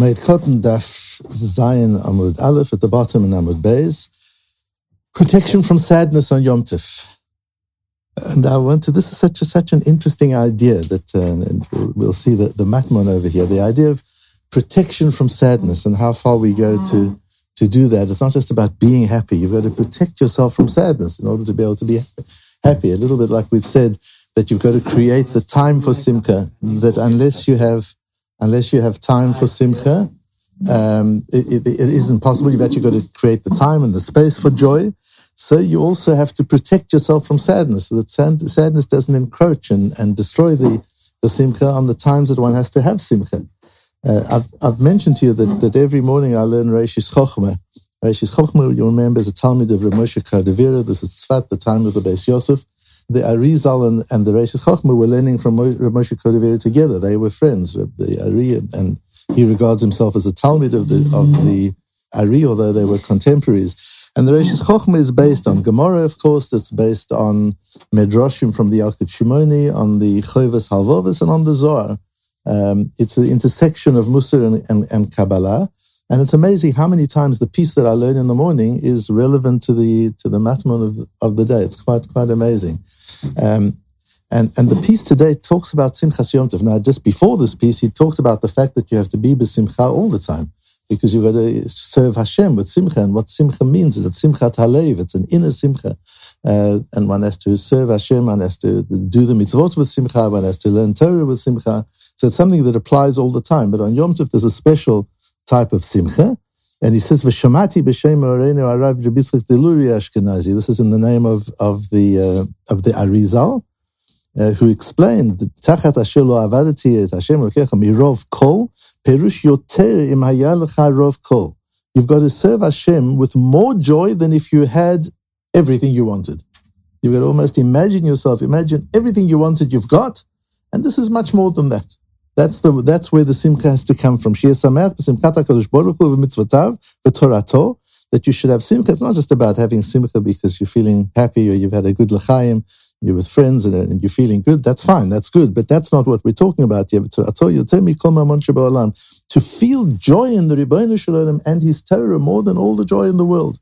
Katan daf Zayin Amud Aleph at the bottom and Amud Beis. Protection from sadness on Yom Tif. And I wanted, this is such a, such an interesting idea that, uh, and we'll see the, the Matmon over here, the idea of protection from sadness and how far we go to, to do that. It's not just about being happy. You've got to protect yourself from sadness in order to be able to be happy. A little bit like we've said that you've got to create the time for simcha, that unless you have, unless you have time for simcha, um, it, it, it isn't possible. You've actually got to create the time and the space for joy. So you also have to protect yourself from sadness, so that sadness doesn't encroach and, and destroy the, the simcha on the times that one has to have simcha. Uh, I've, I've mentioned to you that, that every morning I learn Reishis Chochmah. Reishis Chochmah, you remember, is a talmid of Ramosha Cordovero. This is Tzfat, the time of the Beis Yosef. The Arizal and, and the Reishis Chochmah were learning from Ramosha Cordovero together. They were friends, the Ari, and, he regards himself as a talmid of the, of the Ari, although they were contemporaries. And the Reishis Chochmah is based on Gemara, of course. It's based on Medrashim from the Yalkut Shimoni, on the Chovas Halvovas, and on the Zohar. Um, it's the intersection of Musar and, and, and, Kabbalah. And it's amazing how many times the piece that I learn in the morning is relevant to the to the matmon of, of the day. It's quite quite amazing. Um, and, and the piece today talks about Simchas Yom Tov. Now, just before this piece, he talked about the fact that you have to be besimcha all the time because you've got to serve Hashem with simcha. And what simcha means it's simcha halev, it's an inner simcha. Uh, and one has to serve Hashem, one has to do the mitzvot with simcha, one has to learn Torah with simcha. So it's something that applies all the time. But on Yom Tov, there's a special type of simcha. And he says, "V'shamati b'shem Oreinu Arav Rabbi Deluri Ashkenazi." This is in the name of of the uh, of the Arizal, uh, who explained "Tachat asher lo avadati et Hashem kol perush yoter im rov kol." You've got to serve Hashem with more joy than if you had everything you wanted. You've got to almost imagine yourself, imagine everything you wanted, you've got, and this is much more than that. That's the that's where the simcha has to come from. That you should have simcha. It's not just about having simcha because you're feeling happy or you've had a good l'chaim you're with friends and, and, you're feeling good, that's fine, that's good. But that's not what we're talking about here. To feel joy in the Shel Olam and his Torah more than all the joy in the world.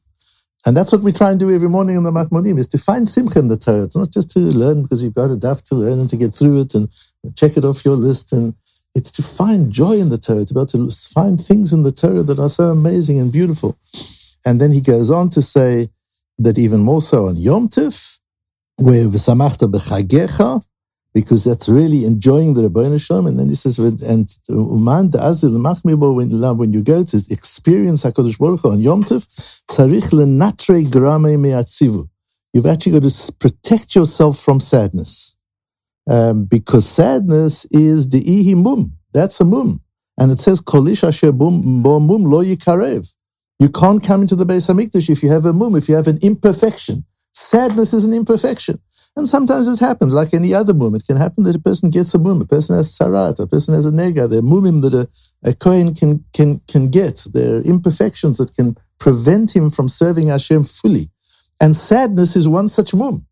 And that's what we try and do every morning in the Matmodim, is to find simcha in the Torah. It's not just to learn because you've got a daf to learn and to get through it and check it off your list. And it's to find joy in the Torah, to be able to find things in the Torah that are so amazing and beautiful. And then he goes on to say that even more so on Yom Tif, where v'samachta b'chagecha, because that's really enjoying the Ribbono Shel Olam. And then he says, and uh, uman da'azil machmibo, when you go to experience HaKadosh Baruch Hu on Yom Tov, tzarich lenatre grame me'atzivu. You've actually got to protect yourself from sadness. Um, because sadness is the ihi mum. That's a mum. And it says, kolish asher mum lo yikarev. You can't come into the Beis Hamikdash if you have a mum, if you have an imperfection. Sadness is an imperfection. And sometimes it happens, like any other mum. It can happen that a person gets a mum, a person has sarat, a person has a nega. There are mumim that a, a Kohen can, can, can get. There are imperfections that can prevent him from serving Hashem fully. And sadness is one such mum.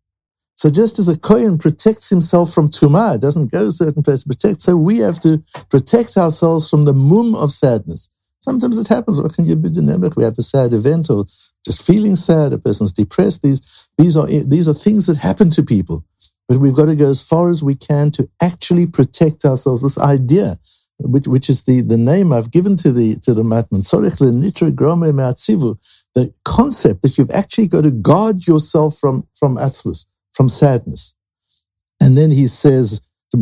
So just as a Kohen protects himself from tumah, doesn't go to certain place to protect, so we have to protect ourselves from the mum of sadness. Sometimes it happens. What can you be done? We have a sad event or just feeling sad, a person's depressed. These, these, are, these are things that happen to people. But we've got to go as far as we can to actually protect ourselves. This idea, which, which is the, the name I've given to the, to the Matmon, the concept that you've actually got to guard yourself from, from atzvus, from sadness. And then he says, we're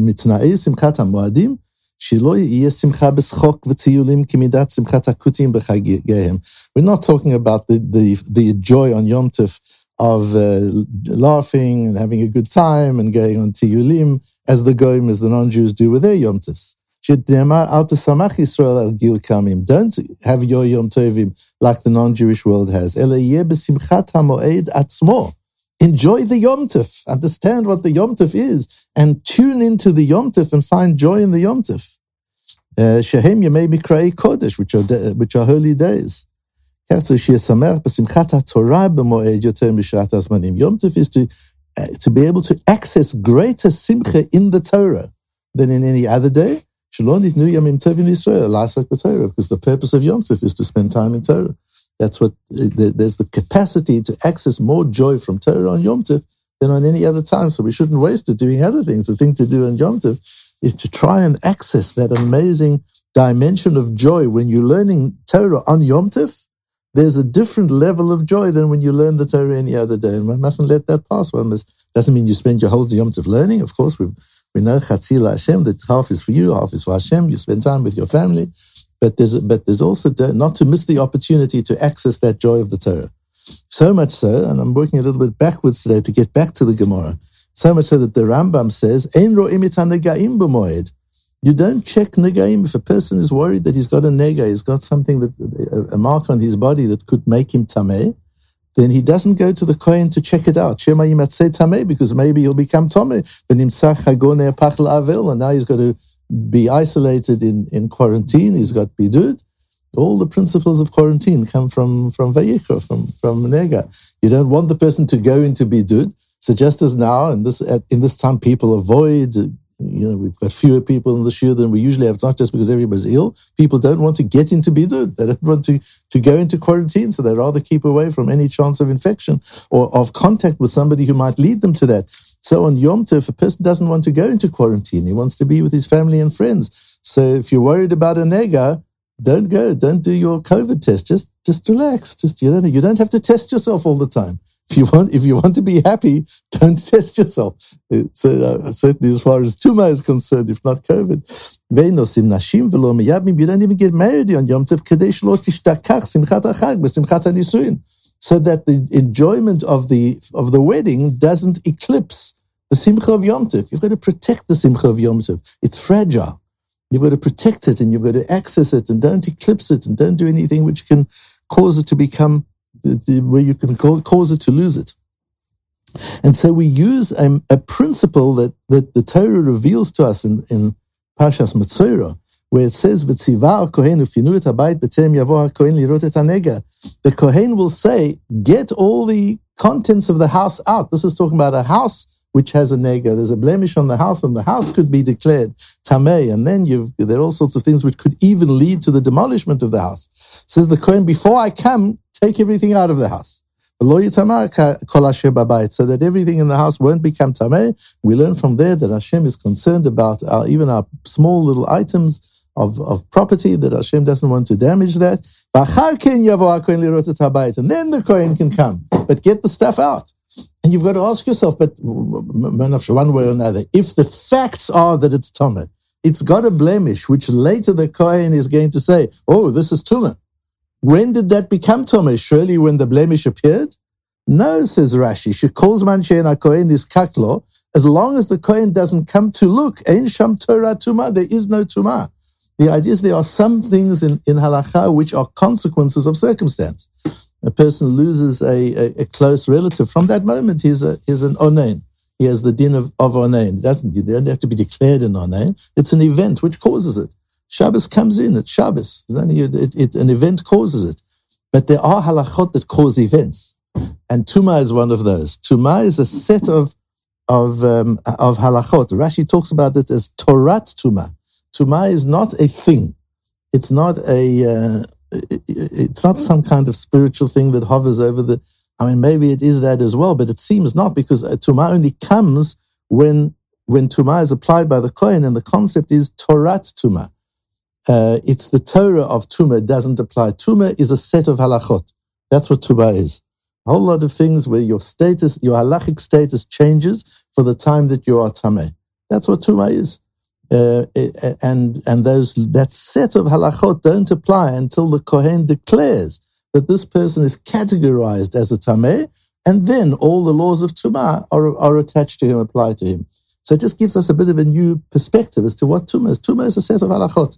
not talking about the, the, the joy on Yom Tov of uh, laughing and having a good time and going on tiyulim as the goyim, as the non-Jews do with their Yom Tovs. Don't have your Yom Tovim like the non-Jewish world has. Enjoy the Yom Tov. Understand what the Yom Tov is and tune into the Yom Tov and find joy in the Yom Tov. Uh, Shehem Yemei Mikrei Kodesh, which are, which are holy days. Yom Tov is to, uh, to be able to access greater simcha in the Torah than in any other day. Shalonit Nu Yamim Tovim Yisrael, Lasak B'Torah, because the purpose of Yom Tov is to spend time in Torah. That's what, uh, there's the capacity to access more joy from Torah on Yom Tov than on any other time. So we shouldn't waste it doing other things. The thing to do on Yom Tov is to try and access that amazing dimension of joy. When you're learning Torah on Yom Tov, there's a different level of joy than when you learn the Torah any other day. And one mustn't let that pass. One must, doesn't mean you spend your whole Yom Tov learning. Of course, we we know Chatzila Hashem, that half is for you, half is for Hashem. You spend time with your family. But there's, but there's also not to miss the opportunity to access that joy of the Torah. So much so, and I'm working a little bit backwards today to get back to the Gemara. So much so that the Rambam says, Ein. You don't check negaim if a person is worried that he's got a nega, he's got something that a mark on his body that could make him tameh. Then he doesn't go to the kohen to check it out. Shema tameh because maybe he'll become tameh. And now he's got to be isolated in, in quarantine. He's got bidud. All the principles of quarantine come from from Vayikra, from from Nega. You don't want the person to go into bidud. So just as now, in this in this time, people avoid. You know, we've got fewer people in the shul than we usually have. It's not just because everybody's ill. People don't want to get into bidud. They don't want to to go into quarantine, so they rather keep away from any chance of infection or of contact with somebody who might lead them to that. So on Yom Tov, a person doesn't want to go into quarantine. He wants to be with his family and friends. So if you're worried about a nega, don't go. Don't do your COVID test. Just just relax. Just you don't you don't have to test yourself all the time. If you want if you want to be happy, don't test yourself. So uh, certainly as far as tuma is concerned, if not COVID. You don't even get married on Yom Tov so that the enjoyment of the of the wedding doesn't eclipse the simcha of Yom Tov. You've got to protect the simcha of Yom Tov. It's fragile. You've got to protect it and you've got to access it and don't eclipse it and don't do anything which can cause it to become where you can cause it to lose it. And so we use a, a principle that, that the Torah reveals to us in, in Pashas Metzora, where it says, "V'tziva kohen ufinu et b'terem yavo lirot et hanega." The kohen will say, "Get all the contents of the house out." This is talking about a house which has a nega. There's a blemish on the house, and the house could be declared tamei, and then there are all sorts of things which could even lead to the demolishment of the house. Says the kohen, "Before I come, take everything out of the house." So that everything in the house won't become tameh. We learn from there that Hashem is concerned about our, even our small little items of, of property that Hashem doesn't want to damage that. And then the Kohen can come. But get the stuff out. And you've got to ask yourself, but one way or another, if the facts are that it's Tumah, it's got a blemish, which later the Kohen is going to say, oh, this is Tumah. When did that become Tumah? Surely when the blemish appeared? No, says Rashi. She calls Manchein a Kohen is kaklo. As long as the Kohen doesn't come to look, Ein Sham Torah Tumah, there is no Tumah. The idea is there are some things in, in halacha which are consequences of circumstance. A person loses a, a, a close relative. From that moment, he's, a, he's an onain. He has the din of, of onain. Doesn't, you don't have to be declared an onain. It's an event which causes it. Shabbos comes in, it's Shabbos. It, it, an event causes it. But there are halachot that cause events. And Tuma is one of those. Tuma is a set of, of, um, of halachot. Rashi talks about it as Torat Tuma. Tuma is not a thing. It's not a. Uh, it's not some kind of spiritual thing that hovers over the. I mean, maybe it is that as well, but it seems not because tuma only comes when when tuma is applied by the kohen, and the concept is torat tuma. Uh, it's the Torah of tuma doesn't apply. Tuma is a set of halachot. That's what tuma is. A whole lot of things where your status, your halachic status changes for the time that you are tameh. That's what tuma is. Uh, and and those that set of halachot don't apply until the kohen declares that this person is categorized as a tameh, and then all the laws of tumah are, are attached to him, apply to him. So it just gives us a bit of a new perspective as to what tumah is. Tumah is a set of halachot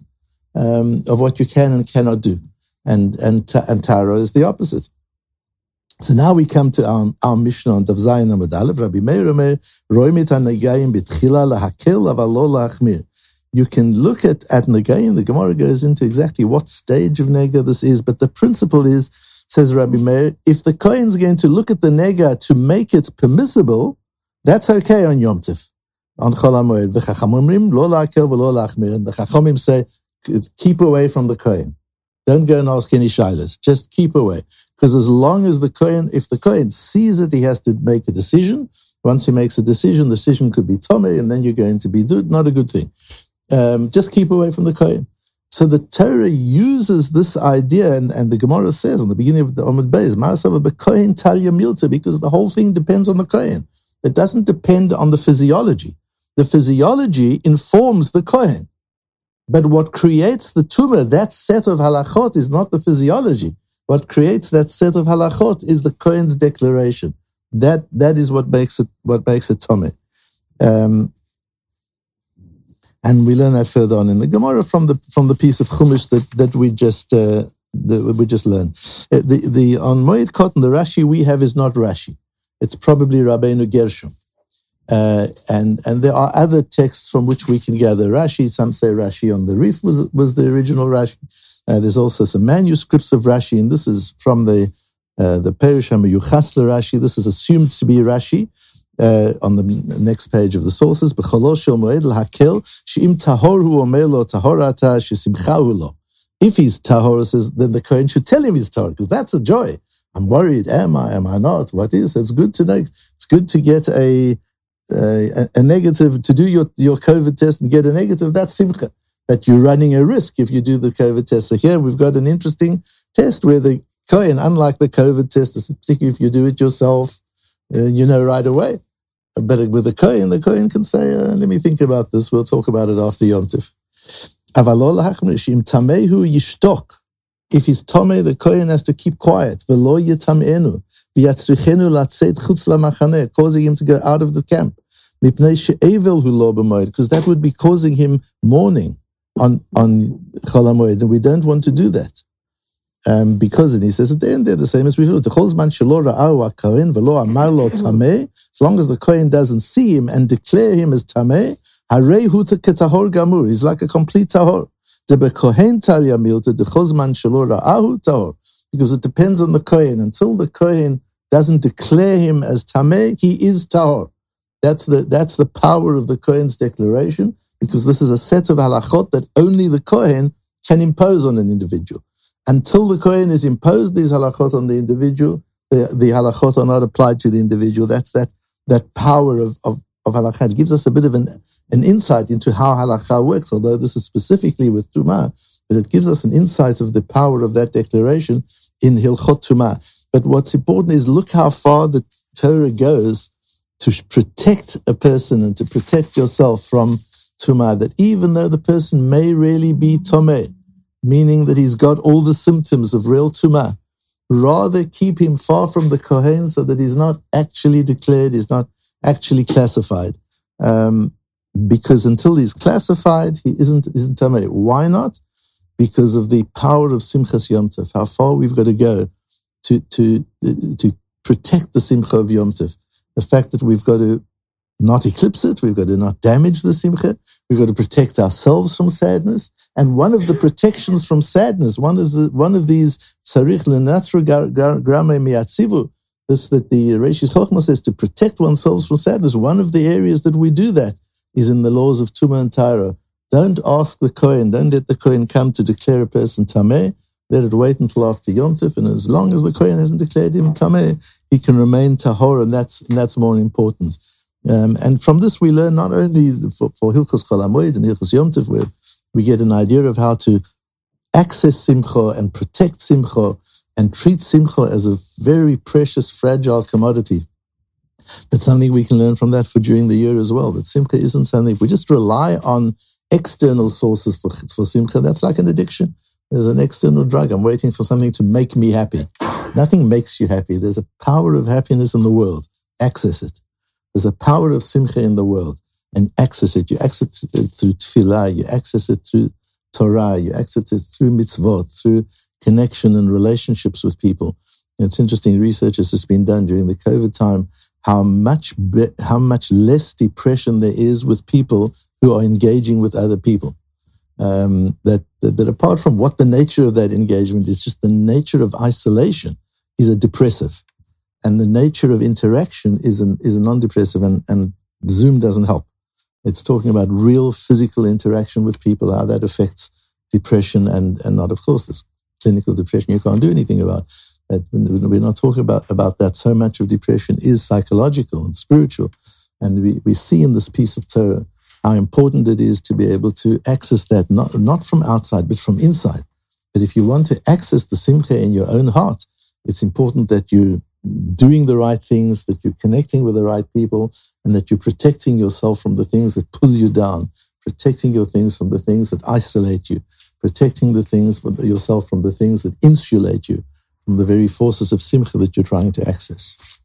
um, of what you can and cannot do, and and and tara is the opposite. So now we come to our, our Mishnah on Daf Zayin Amud Aleph. Rabbi Meir Omer, Roimit HaNegayim B'tchila Lahakel Avalo Lahachmir. You can look at, at Negayim, the Gemara goes into exactly what stage of Nega this is, but the principle is, says Rabbi Meir, if the Kohen's going to look at the Nega to make it permissible, that's okay on Yom Tif. on Chol HaMoed. V'chachamim lo v'lo la'achmir. And the Chachamim say, keep away from the Kohen. Don't go and ask any shilas. Just keep away. Because as long as the Kohen, if the Kohen sees it, he has to make a decision. Once he makes a decision, the decision could be Tomei, and then you're going to be not a good thing. Um, just keep away from the Kohen. So the Torah uses this idea, and, and the Gemara says in the beginning of the Amud Beis, Ma'asava Kohen Talia Milta, because the whole thing depends on the Kohen. It doesn't depend on the physiology. The physiology informs the Kohen. But what creates the tumah, that set of halachot, is not the physiology. What creates that set of halachot is the Kohen's declaration. That that is what makes it what makes it tumah. Um, and we learn that further on in the Gemara from the from the piece of Chumash that that we just uh, that we just learned. Uh, the the on Moed Katan the Rashi we have is not Rashi. It's probably Rabbeinu Gershom. Uh, and and there are other texts from which we can gather Rashi. Some say Rashi on the Rif was was the original Rashi. Uh, there's also some manuscripts of Rashi, and this is from the uh, the Perish Yuchasla Rashi. This is assumed to be Rashi. Uh, on the next page of the sources, If he's tahor, says then the Kohen should tell him he's tahor because that's a joy. I'm worried. Am I? Am I not? What is? It's good to know. It's good to get a a, a, negative to do your, your COVID test and get a negative, that's simcha. But you're running a risk if you do the COVID test. So here we've got an interesting test where the Kohen, unlike the COVID test, particularly if you do it yourself, uh, you know right away. But with the Kohen, the Kohen can say, uh, let me think about this. We'll talk about it after Yom Tif. If he's tome, the Kohen has to keep quiet. Causing him to go out of the camp. Because that would be causing him mourning on, on Chol and we don't want to do that. Um, because, and he says at the end, they're the same as we do. As long as the Kohen doesn't see him and declare him as Tameh, gamur. He's like a complete Tahor. Because it depends on the Kohen. Until the Kohen doesn't declare him as Tameh, he is Tahor. That's the, that's the power of the Kohen's declaration, because this is a set of halachot that only the Kohen can impose on an individual. Until the Kohen has imposed these halachot on the individual, the, the halachot are not applied to the individual. That's that, that power of, of, of. It gives us a bit of an, an insight into how halakha works, although this is specifically with Tumah, but it gives us an insight of the power of that declaration in Hilchot Tumah. But what's important is look how far the Torah goes to protect a person and to protect yourself from tumah. That even though the person may really be tomeh, meaning that he's got all the symptoms of real tumah, rather keep him far from the kohen so that he's not actually declared, he's not actually classified. Um, because until he's classified, he isn't isn't tameh. Why not? Because of the power of Simchas Yom Tov, how far we've got to go to, to, to protect the Simcha of Yom Tov. The fact that we've got to not eclipse it, we've got to not damage the Simcha, we've got to protect ourselves from sadness. And one of the protections from sadness, one, is, one of these tzarich lenatru grame miatzivu, this that the Reishis Chochmah says to protect oneself from sadness. One of the areas that we do that is in the laws of Tuma and Tyra. Don't ask the Kohen, don't let the Kohen come to declare a person Tameh. Let it wait until after Yom Tov, and as long as the Kohen hasn't declared him Tameh, he can remain Tahor, and that's, and that's more important. Um, and from this, we learn not only for, for Hilchos Chol HaMoed and Hilchos Yom Tov, where we get an idea of how to access Simcha and protect Simcha and treat Simcha as a very precious, fragile commodity. But something we can learn from that for during the year as well, that Simcha isn't something, if we just rely on external sources for, for Simcha, that's like an addiction. There's an external drug. I'm waiting for something to make me happy. Nothing makes you happy. There's a power of happiness in the world. Access it. There's a power of simcha in the world and access it. You access it through tefillah. You access it through Torah. You access it through mitzvot, through connection and relationships with people. It's interesting. Research has been done during the COVID time. How much be, how much less depression there is with people who are engaging with other people. Um, that, that, that apart from what the nature of that engagement is, just the nature of isolation is a depressive, and the nature of interaction is an is a non-depressive, and, and Zoom doesn't help. It's talking about real physical interaction with people, how that affects depression and, and not, of course, this clinical depression you can't do anything about. That we're not talking about, about that. So much of depression is psychological and spiritual. And we, we see in this piece of Torah how important it is to be able to access that, not, not from outside, but from inside. But if you want to access the simcha in your own heart, it's important that you're doing the right things, that you're connecting with the right people, and that you're protecting yourself from the things that pull you down, protecting your things from the things that isolate you, protecting the things yourself from the things that insulate you from the very forces of simcha that you're trying to access.